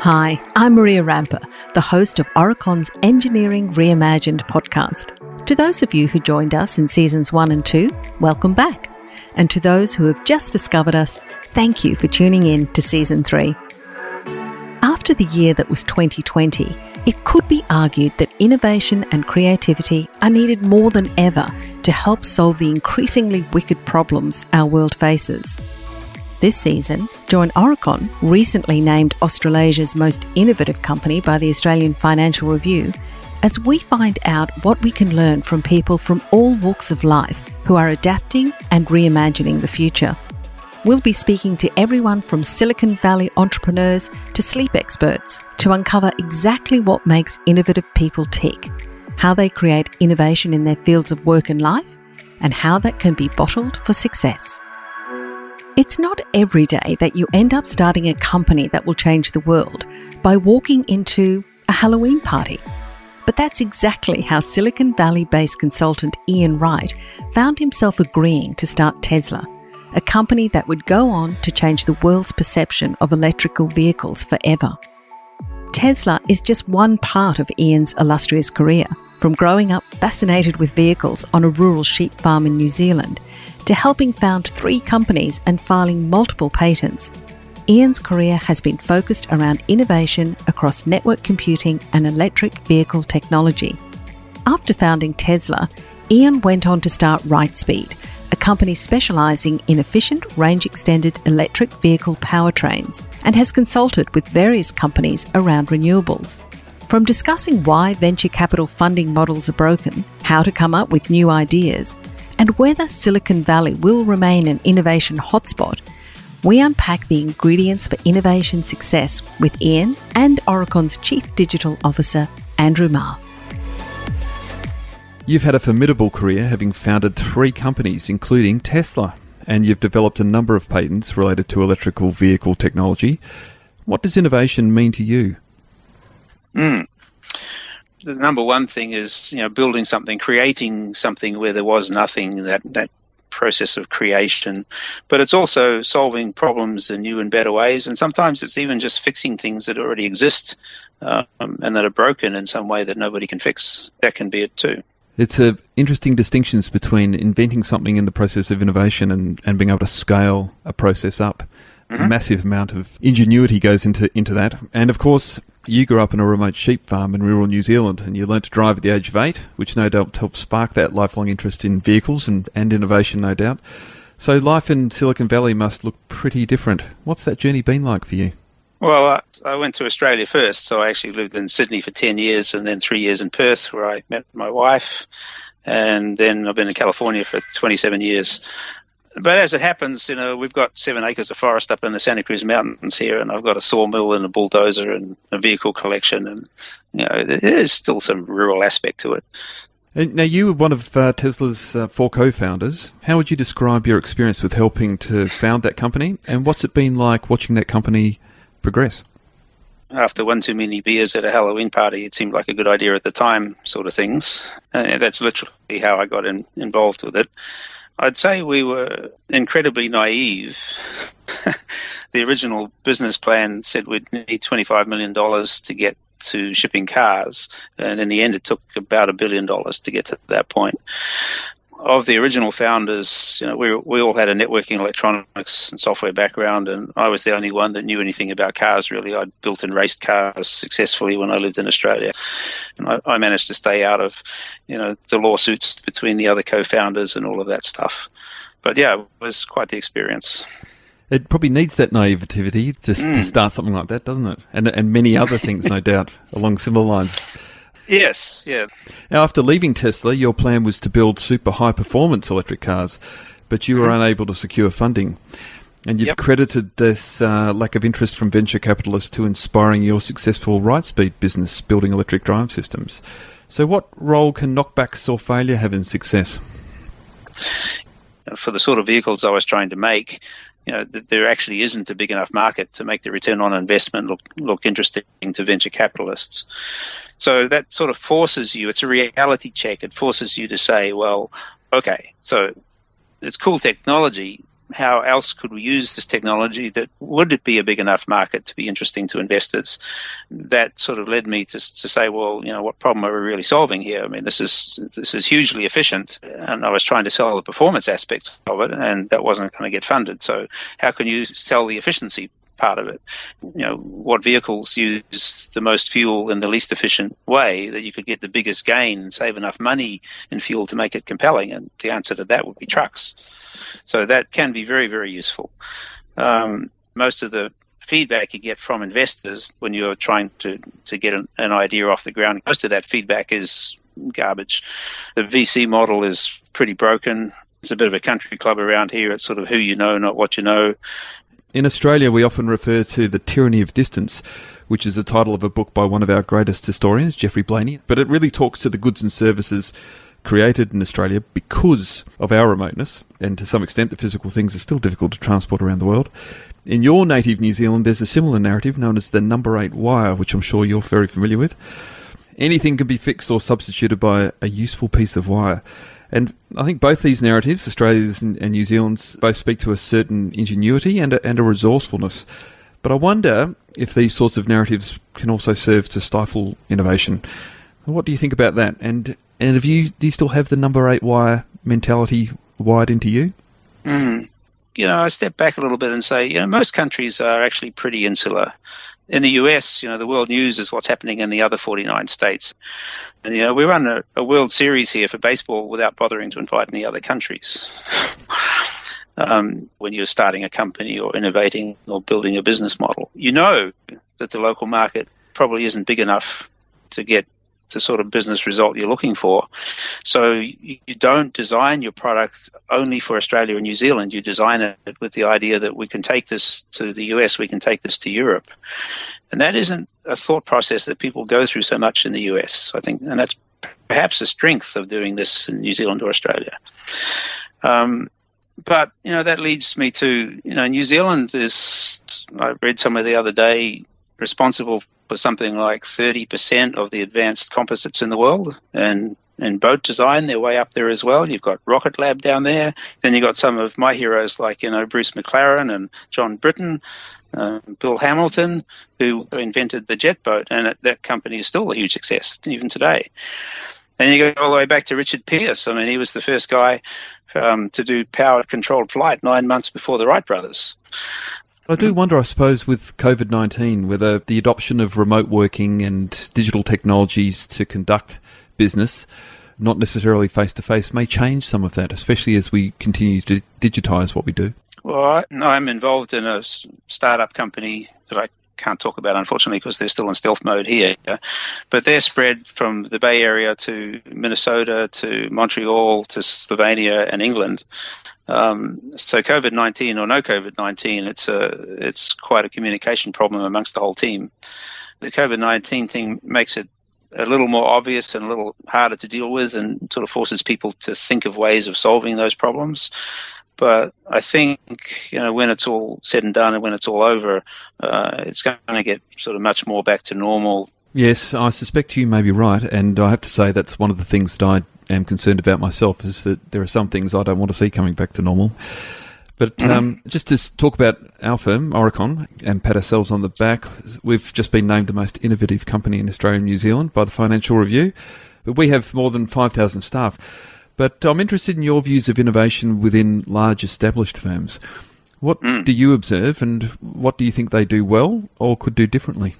Hi, I'm Maria Rampa, the host of Aurecon's Engineering Reimagined podcast. To those of you who joined us in seasons one and two, welcome back. And to those who have just discovered us, thank you for tuning in to season three. After the year that was 2020, it could be argued that innovation and creativity are needed more than ever to help solve the increasingly wicked problems our world faces. This season, join Aurecon, recently named Australasia's most innovative company by the Australian Financial Review, as we find out what we can learn from people from all walks of life who are adapting and reimagining the future. We'll be speaking to everyone from Silicon Valley entrepreneurs to sleep experts to uncover exactly what makes innovative people tick, how they create innovation in their fields of work and life, and how that can be bottled for success. It's not every day that you end up starting a company that will change the world by walking into a Halloween party. But that's exactly how Silicon Valley based consultant Ian Wright found himself agreeing to start Tesla, a company that would go on to change the world's perception of electrical vehicles forever. Tesla is just one part of Ian's illustrious career, from growing up fascinated with vehicles on a rural sheep farm in New Zealand to helping found three companies and filing multiple patents. Ian's career has been focused around innovation across network computing and electric vehicle technology. After founding Tesla, Ian went on to start Wrightspeed, a company specialising in efficient, range extended electric vehicle powertrains, and has consulted with various companies around renewables. From discussing why venture capital funding models are broken, how to come up with new ideas, and whether Silicon Valley will remain an innovation hotspot, we unpack the ingredients for innovation success with Ian and Aurecon's Chief Digital Officer, Andrew Maher. You've had a formidable career having founded three companies, including Tesla, and you've developed a number of patents related to electrical vehicle technology. What does innovation mean to you? Mm the number one thing is you know building something, creating something where there was nothing. That that process of creation, but it's also solving problems in new and better ways, and sometimes it's even just fixing things that already exist um, and that are broken in some way that nobody can fix. That can be it too. It's a interesting distinctions between inventing something in the process of innovation and, and being able to scale a process up. Mm-hmm. A massive amount of ingenuity goes into into that, and of course, you grew up in a remote sheep farm in rural New Zealand and you learnt to drive at the age of eight, which no doubt helped spark that lifelong interest in vehicles and, and innovation, no doubt. So life in Silicon Valley must look pretty different. What's that journey been like for you? Well, I, I went to Australia first, so I actually lived in Sydney for 10 years and then three years in Perth where I met my wife. And then I've been in California for 27 years but as it happens, you know, we've got seven acres of forest up in the Santa Cruz Mountains here, and I've got a sawmill and a bulldozer and a vehicle collection, and you know, there is still some rural aspect to it. And now, you were one of uh, Tesla's uh, four co-founders. How would you describe your experience with helping to found that company, and what's it been like watching that company progress? After one too many beers at a Halloween party, it seemed like a good idea at the time, sort of things. Uh, and that's literally how I got in, involved with it. I'd say we were incredibly naive. the original business plan said we'd need $25 million to get to shipping cars, and in the end, it took about a billion dollars to get to that point of the original founders, you know, we we all had a networking, electronics, and software background, and I was the only one that knew anything about cars. Really, I'd built and raced cars successfully when I lived in Australia, and I, I managed to stay out of, you know, the lawsuits between the other co-founders and all of that stuff. But yeah, it was quite the experience. It probably needs that naivety to, mm. to start something like that, doesn't it? And and many other things, no doubt, along similar lines. Yes, yeah. Now, after leaving Tesla, your plan was to build super high performance electric cars, but you were mm-hmm. unable to secure funding. And you've yep. credited this uh, lack of interest from venture capitalists to inspiring your successful Wrightspeed business building electric drive systems. So, what role can knockbacks or failure have in success? For the sort of vehicles I was trying to make, you know, there actually isn't a big enough market to make the return on investment look look interesting to venture capitalists. So that sort of forces you, it's a reality check. It forces you to say, well, okay, so it's cool technology. How else could we use this technology that would it be a big enough market to be interesting to investors? That sort of led me to, to say, well, you know, what problem are we really solving here? I mean, this is this is hugely efficient, and I was trying to sell the performance aspects of it, and that wasn't going to get funded. So, how can you sell the efficiency part of it. You know, what vehicles use the most fuel in the least efficient way that you could get the biggest gain and save enough money in fuel to make it compelling? And the answer to that would be trucks. So that can be very, very useful. Um, most of the feedback you get from investors when you're trying to, to get an, an idea off the ground, most of that feedback is garbage. The VC model is pretty broken. It's a bit of a country club around here. It's sort of who you know, not what you know. In Australia, we often refer to The Tyranny of Distance, which is the title of a book by one of our greatest historians, Geoffrey Blainey. But it really talks to the goods and services created in Australia because of our remoteness, and to some extent, the physical things are still difficult to transport around the world. In your native New Zealand, there's a similar narrative known as the number eight wire, which I'm sure you're very familiar with. Anything can be fixed or substituted by a useful piece of wire. And I think both these narratives, Australia's and, New Zealand's, both speak to a certain ingenuity and a, and a resourcefulness. But I wonder if these sorts of narratives can also serve to stifle innovation. What do you think about that? And and have you do you still have the number eight wire mentality wired into you? Mm. You know, I step back a little bit and say, you know, most countries are actually pretty insular in the US, you know, the world news is what's happening in the other 49 states. And, you know, we run a, a World Series here for baseball without bothering to invite any other countries. um, when you're starting a company or innovating or building a business model, you know that the local market probably isn't big enough to get the sort of business result you're looking for. So you, don't design your product only for Australia and New Zealand. You design it with the idea that we can take this to the US, we can take this to Europe. And that isn't a thought process that people go through so much in the US, I think. And that's perhaps the strength of doing this in New Zealand or Australia. Um, but you know that leads me to you know New Zealand is I read somewhere the other day responsible for something like 30% of the advanced composites in the world. And in boat design, they're way up there as well. You've got Rocket Lab down there. Then you've got some of my heroes like, you know, Bruce McLaren and John Britten, uh, Bill Hamilton, who invented the jet boat. And it, that company is still a huge success even today. And you go all the way back to Richard Pearse. I mean, he was the first guy um, to do powered controlled flight nine months before the Wright brothers. I do wonder, I suppose, with COVID 19, whether the adoption of remote working and digital technologies to conduct business, not necessarily face to face, may change some of that, especially as we continue to digitize what we do. Well, I, am involved in a startup company that I can't talk about, unfortunately, because they're still in stealth mode here. But they're spread from the Bay Area to Minnesota to Montreal to Slovenia and England. Um, so COVID nineteen or no COVID nineteen, it's a it's quite a communication problem amongst the whole team. The COVID nineteen thing makes it a little more obvious and a little harder to deal with, and sort of forces people to think of ways of solving those problems. But I think you know when it's all said and done and when it's all over, uh, it's going to get sort of much more back to normal. Yes, I suspect you may be right, and I have to say that's one of the things that I am concerned about myself is that there are some things I don't want to see coming back to normal. But mm-hmm. um, just to talk about our firm, Aurecon, and pat ourselves on the back, we've just been named the most innovative company in Australia and New Zealand by the Financial Review. But we have more than 5,000 staff. But I'm interested in your views of innovation within large established firms. What mm. do you observe, and what do you think they do well or could do differently?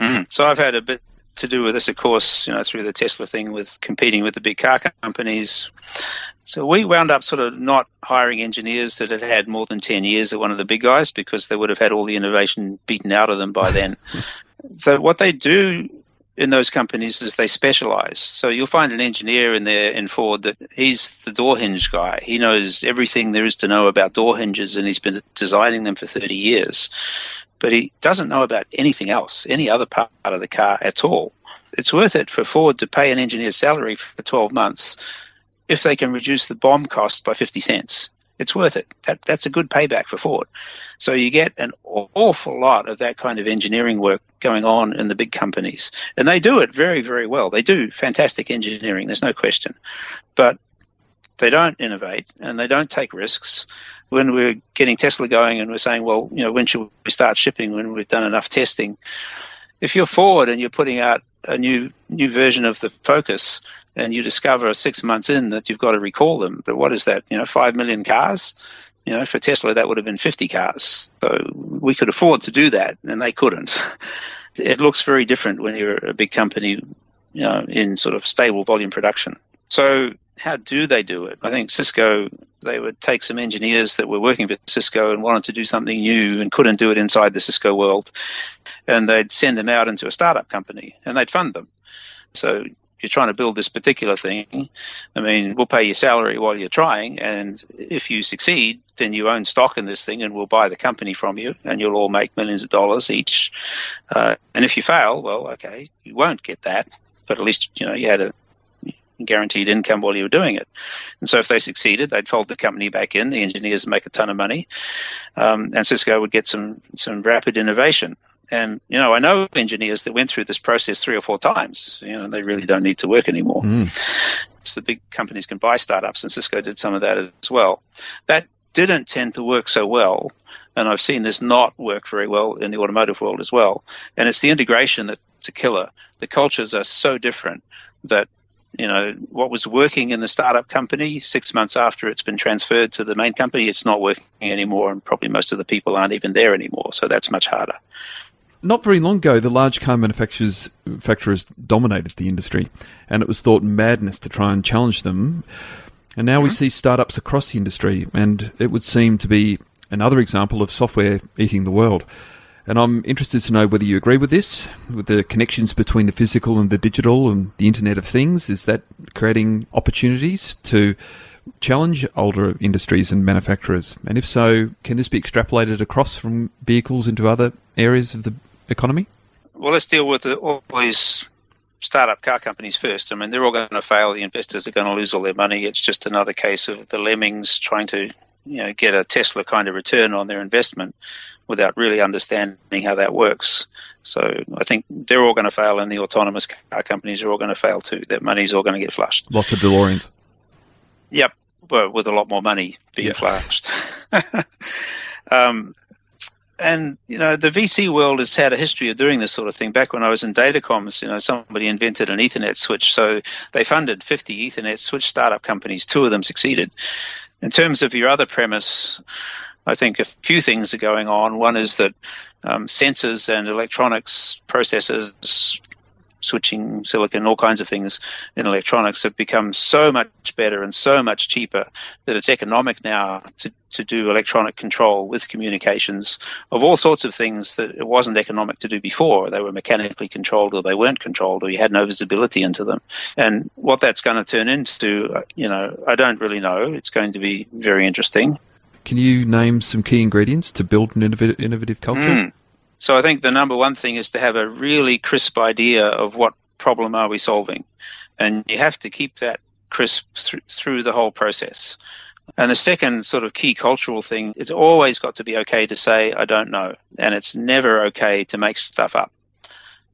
Mm. So I've had a bit to do with this, of course, you know, through the Tesla thing with competing with the big car companies. So we wound up sort of not hiring engineers that had had more than 10 years at one of the big guys because they would have had all the innovation beaten out of them by then. so what they do in those companies is they specialize. So you'll find an engineer in there in Ford that he's the door hinge guy. He knows everything there is to know about door hinges and he's been designing them for 30 years but he doesn't know about anything else, any other part of the car at all. It's worth it for Ford to pay an engineer's salary for 12 months if they can reduce the BOM cost by 50 cents. It's worth it. That, that's a good payback for Ford. So you get an awful lot of that kind of engineering work going on in the big companies. And they do it very, very well. They do fantastic engineering, there's no question. But they don't innovate and they don't take risks. When we're getting Tesla going and we're saying, well, you know, when should we start shipping when we've done enough testing? If you're Ford and you're putting out a new new version of the Focus and you discover six months in that you've got to recall them, but what is that? You know, five million cars. You know, for Tesla that would have been 50 cars. So we could afford to do that, and they couldn't. it looks very different when you're a big company, you know, in sort of stable volume production. So how do they do it? I think Cisco, they would take some engineers that were working for Cisco and wanted to do something new and couldn't do it inside the Cisco world, and they'd send them out into a startup company and they'd fund them. So you're trying to build this particular thing. I mean, we'll pay your salary while you're trying, and if you succeed, then you own stock in this thing, and we'll buy the company from you, and you'll all make millions of dollars each. Uh, and if you fail, well, okay, you won't get that, but at least you know you had a guaranteed income while you were doing it. And so if they succeeded, they'd fold the company back in, the engineers make a ton of money, um, and Cisco would get some some rapid innovation. And you know, I know engineers that went through this process three or four times. You know, they really don't need to work anymore. Mm. So the big companies can buy startups, and Cisco did some of that as well. That didn't tend to work so well, and I've seen this not work very well in the automotive world as well. And it's the integration that's a killer. The cultures are so different that you know what was working in the startup company six months after it's been transferred to the main company it's not working anymore and probably most of the people aren't even there anymore so that's much harder not very long ago, the large car manufacturers, manufacturers dominated the industry, and it was thought madness to try and challenge them. And now mm-hmm. we see startups across the industry, and it would seem to be another example of software eating the world. And I'm interested to know whether you agree with this, with the connections between the physical and the digital and the Internet of Things. Is that creating opportunities to challenge older industries and manufacturers? And if so, can this be extrapolated across from vehicles into other areas of the economy? Well, let's deal with the, all these startup car companies first. I mean, they're all going to fail. The investors are going to lose all their money. It's just another case of the lemmings trying to, you know, get a Tesla kind of return on their investment without really understanding how that works. So I think they're all going to fail, and the autonomous car companies are all going to fail too. Their money's all going to get flushed. Lots of DeLoreans. Yep, but with a lot more money being flushed. um, and you know the VC world has had a history of doing this sort of thing. Back when I was in datacoms, you know somebody invented an Ethernet switch, so they funded 50 Ethernet switch startup companies. Two of them succeeded. In terms of your other premise, I think a few things are going on. One is that um, sensors and electronics processors switching silicon, all kinds of things in electronics have become so much better and so much cheaper that it's economic now to, to do electronic control with communications of all sorts of things that it wasn't economic to do before. They were mechanically controlled or they weren't controlled or you had no visibility into them. And what that's going to turn into, uh, you know, I don't really know. It's going to be very interesting. Can you name some key ingredients to build an innovative culture? Mm. So I think the number one thing is to have a really crisp idea of what problem are we solving, and you have to keep that crisp th- through the whole process. And the second sort of key cultural thing is always got to be okay to say I don't know, and it's never okay to make stuff up.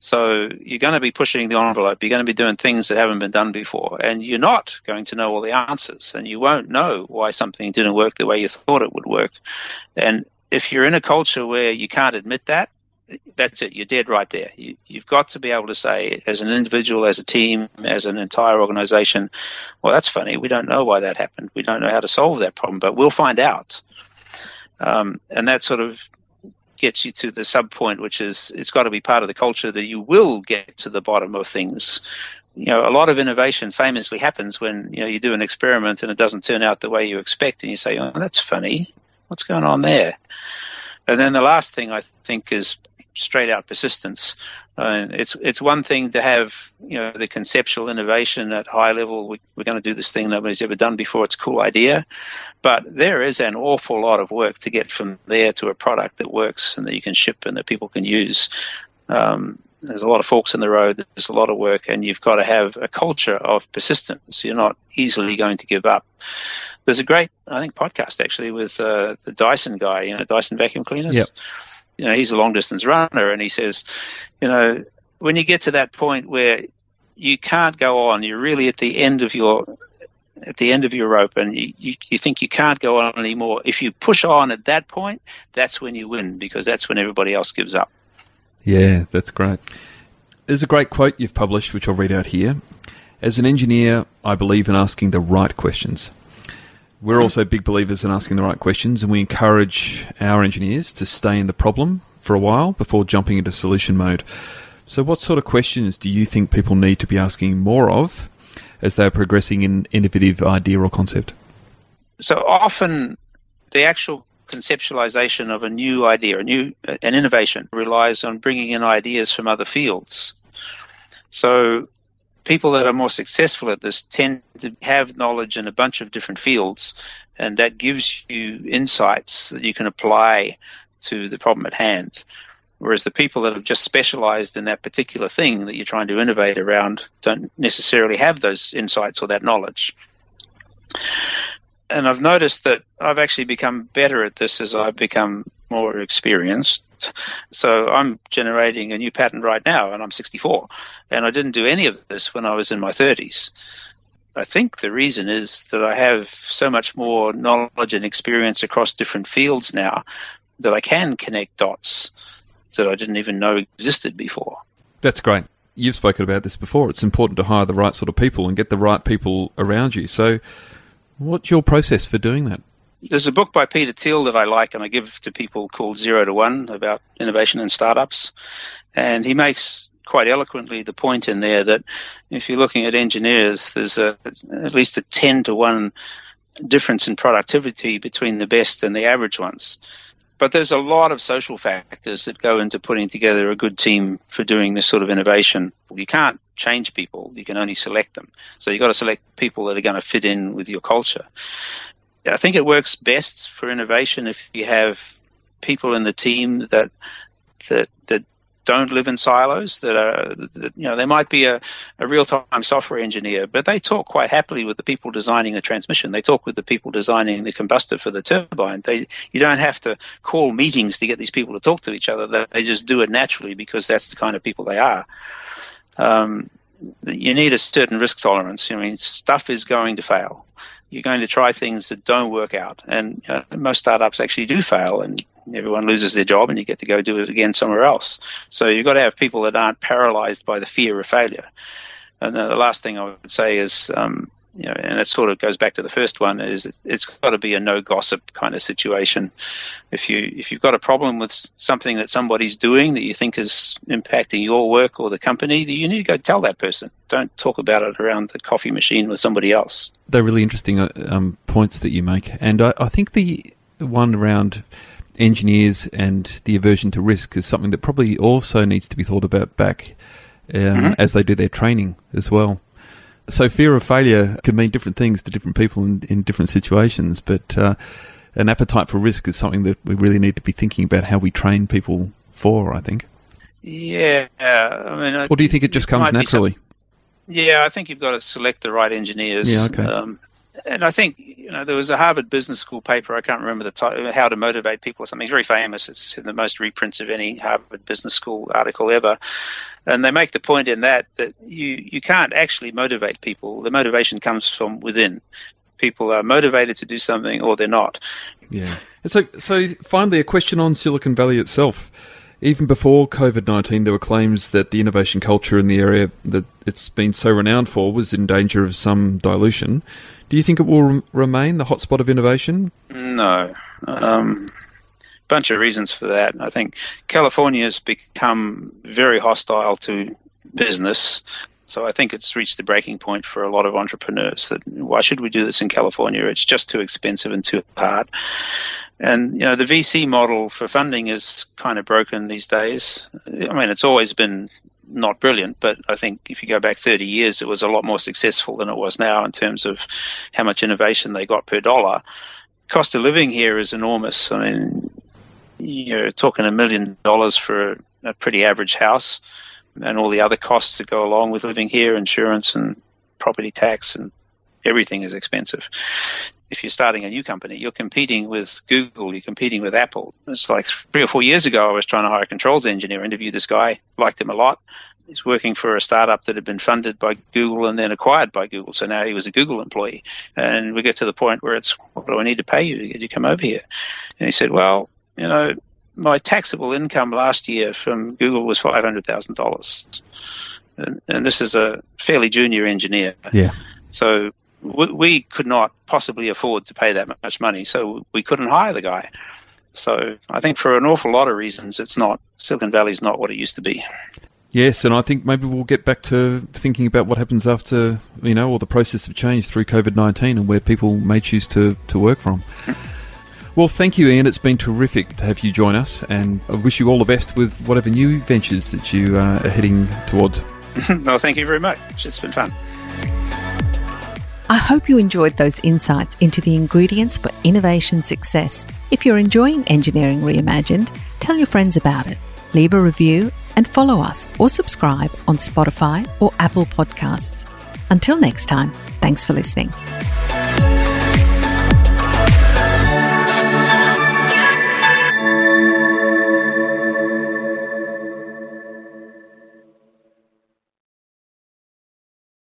So you're going to be pushing the envelope. You're going to be doing things that haven't been done before, and you're not going to know all the answers, and you won't know why something didn't work the way you thought it would work. And if you're in a culture where you can't admit that, that's it. You're dead right there. You, have got to be able to say, as an individual, as a team, as an entire organization, well, that's funny. We don't know why that happened. We don't know how to solve that problem, but we'll find out. Um, and that sort of gets you to the sub point, which is it's got to be part of the culture that you will get to the bottom of things. You know, a lot of innovation famously happens when you know you do an experiment and it doesn't turn out the way you expect, and you say, "Oh, that's funny. What's going on there?" And then the last thing I think is straight out persistence. Uh, it's it's one thing to have you know the conceptual innovation at high level. We, are going to do this thing nobody's ever done before. It's a cool idea, but there is an awful lot of work to get from there to a product that works and that you can ship and that people can use. Um, there's a lot of forks in the road. There's a lot of work, and you've got to have a culture of persistence. You're not easily going to give up. There's a great, I think, podcast actually with uh, the Dyson guy. You know, Dyson vacuum cleaners. Yep you know, he's a long distance runner, and he says, you know, when you get to that point where you can't go on, you're really at the end of your at the end of your rope and you, you, you, think you can't go on anymore. If you push on at that point, that's when you win because that's when everybody else gives up. Yeah, that's great. There's a great quote you've published, which I'll read out here. As an engineer, I believe in asking the right questions. We're also big believers in asking the right questions, and we encourage our engineers to stay in the problem for a while before jumping into solution mode. So, what sort of questions do you think people need to be asking more of as they're progressing in innovative idea or concept? So often, the actual conceptualization of a new idea, a new an innovation, relies on bringing in ideas from other fields. So people that are more successful at this tend to have knowledge in a bunch of different fields, and that gives you insights that you can apply to the problem at hand. Whereas the people that have just specialized in that particular thing that you're trying to innovate around don't necessarily have those insights or that knowledge. And I've noticed that I've actually become better at this as I've become more experienced. So I'm generating a new patent right now, and I'm 64. And I didn't do any of this when I was in my 30s. I think the reason is that I have so much more knowledge and experience across different fields now that I can connect dots that I didn't even know existed before. That's great. You've spoken about this before. It's important to hire the right sort of people and get the right people around you. So, what's your process for doing that? There's a book by Peter Thiel that I like and I give to people called Zero to One about innovation and startups. And he makes quite eloquently the point in there that if you're looking at engineers, there's a, at least a 10 to 1 difference in productivity between the best and the average ones. But there's a lot of social factors that go into putting together a good team for doing this sort of innovation. You can't change people, you can only select them. So you've got to select people that are going to fit in with your culture. I think it works best for innovation if you have people in the team that that that don't live in silos that are that, you know they might be a, a real-time software engineer but they talk quite happily with the people designing the transmission. They talk with the people designing the combustor for the turbine. They you don't have to call meetings to get these people to talk to each other. They just do it naturally because that's the kind of people they are. Um, you need a certain risk tolerance. I mean stuff is going to fail you're going to try things that don't work out and uh, most startups actually do fail and everyone loses their job and you get to go do it again somewhere else. So you've got to have people that aren't paralyzed by the fear of failure. And the last thing I would say is, um, you know, and it sort of goes back to the first one is it's got to be a no gossip kind of situation. If you if you've got a problem with something that somebody's doing that you think is impacting your work or the company, you need to go tell that person. Don't talk about it around the coffee machine with somebody else. They're really interesting uh, um, points that you make, and I, I think the one around engineers and the aversion to risk is something that probably also needs to be thought about back um, mm-hmm. as they do their training as well. So fear of failure can mean different things to different people in, in different situations, but uh, an appetite for risk is something that we really need to be thinking about how we train people for. I think. Yeah, I mean, or do you think it just comes naturally? Some, yeah, I think you've got to select the right engineers. Yeah, okay. Um, and I think you know there was a Harvard Business School paper. I can't remember the title. How to motivate people or something very famous. It's in the most reprints of any Harvard Business School article ever. And they make the point in that that you you can't actually motivate people. The motivation comes from within. People are motivated to do something or they're not. Yeah. So so finally, a question on Silicon Valley itself. Even before COVID 19, there were claims that the innovation culture in the area that it's been so renowned for was in danger of some dilution. Do you think it will remain the hotspot of innovation? No. Um, bunch of reasons for that. I think California has become very hostile to business. So I think it's reached the breaking point for a lot of entrepreneurs that why should we do this in California? It's just too expensive and too hard. And you know the VC model for funding is kind of broken these days. I mean, it's always been not brilliant, but I think if you go back 30 years, it was a lot more successful than it was now in terms of how much innovation they got per dollar. Cost of living here is enormous. I mean, you're talking a million dollars for a pretty average house, and all the other costs that go along with living here, insurance and property tax and everything is expensive. If you're starting a new company, you're competing with Google, you're competing with Apple. It's like three or four years ago, I was trying to hire a controls engineer, interview this guy, liked him a lot, He's working for a startup that had been funded by Google and then acquired by Google. So now he was a Google employee. And we get to the point where it's, what do I need to pay you to get you come over here? And he said, well, you know, my taxable income last year from Google was $500,000. And, and this is a fairly junior engineer. Yeah. So we could not possibly afford to pay that much money. So we couldn't hire the guy. So I think for an awful lot of reasons, it's not Silicon Valley is not what it used to be. Yes, and I think maybe we'll get back to thinking about what happens after you know all the process of change through COVID nineteen and where people may choose to to work from. Hmm. Well, thank you, Ian. It's been terrific to have you join us, and I wish you all the best with whatever new ventures that you uh, are heading towards. no, thank you very much. It's been fun. I hope you enjoyed those insights into the ingredients for innovation success. If you're enjoying Engineering Reimagined, tell your friends about it. Leave a review and follow us or subscribe on Spotify or Apple Podcasts. Until next time, thanks for listening.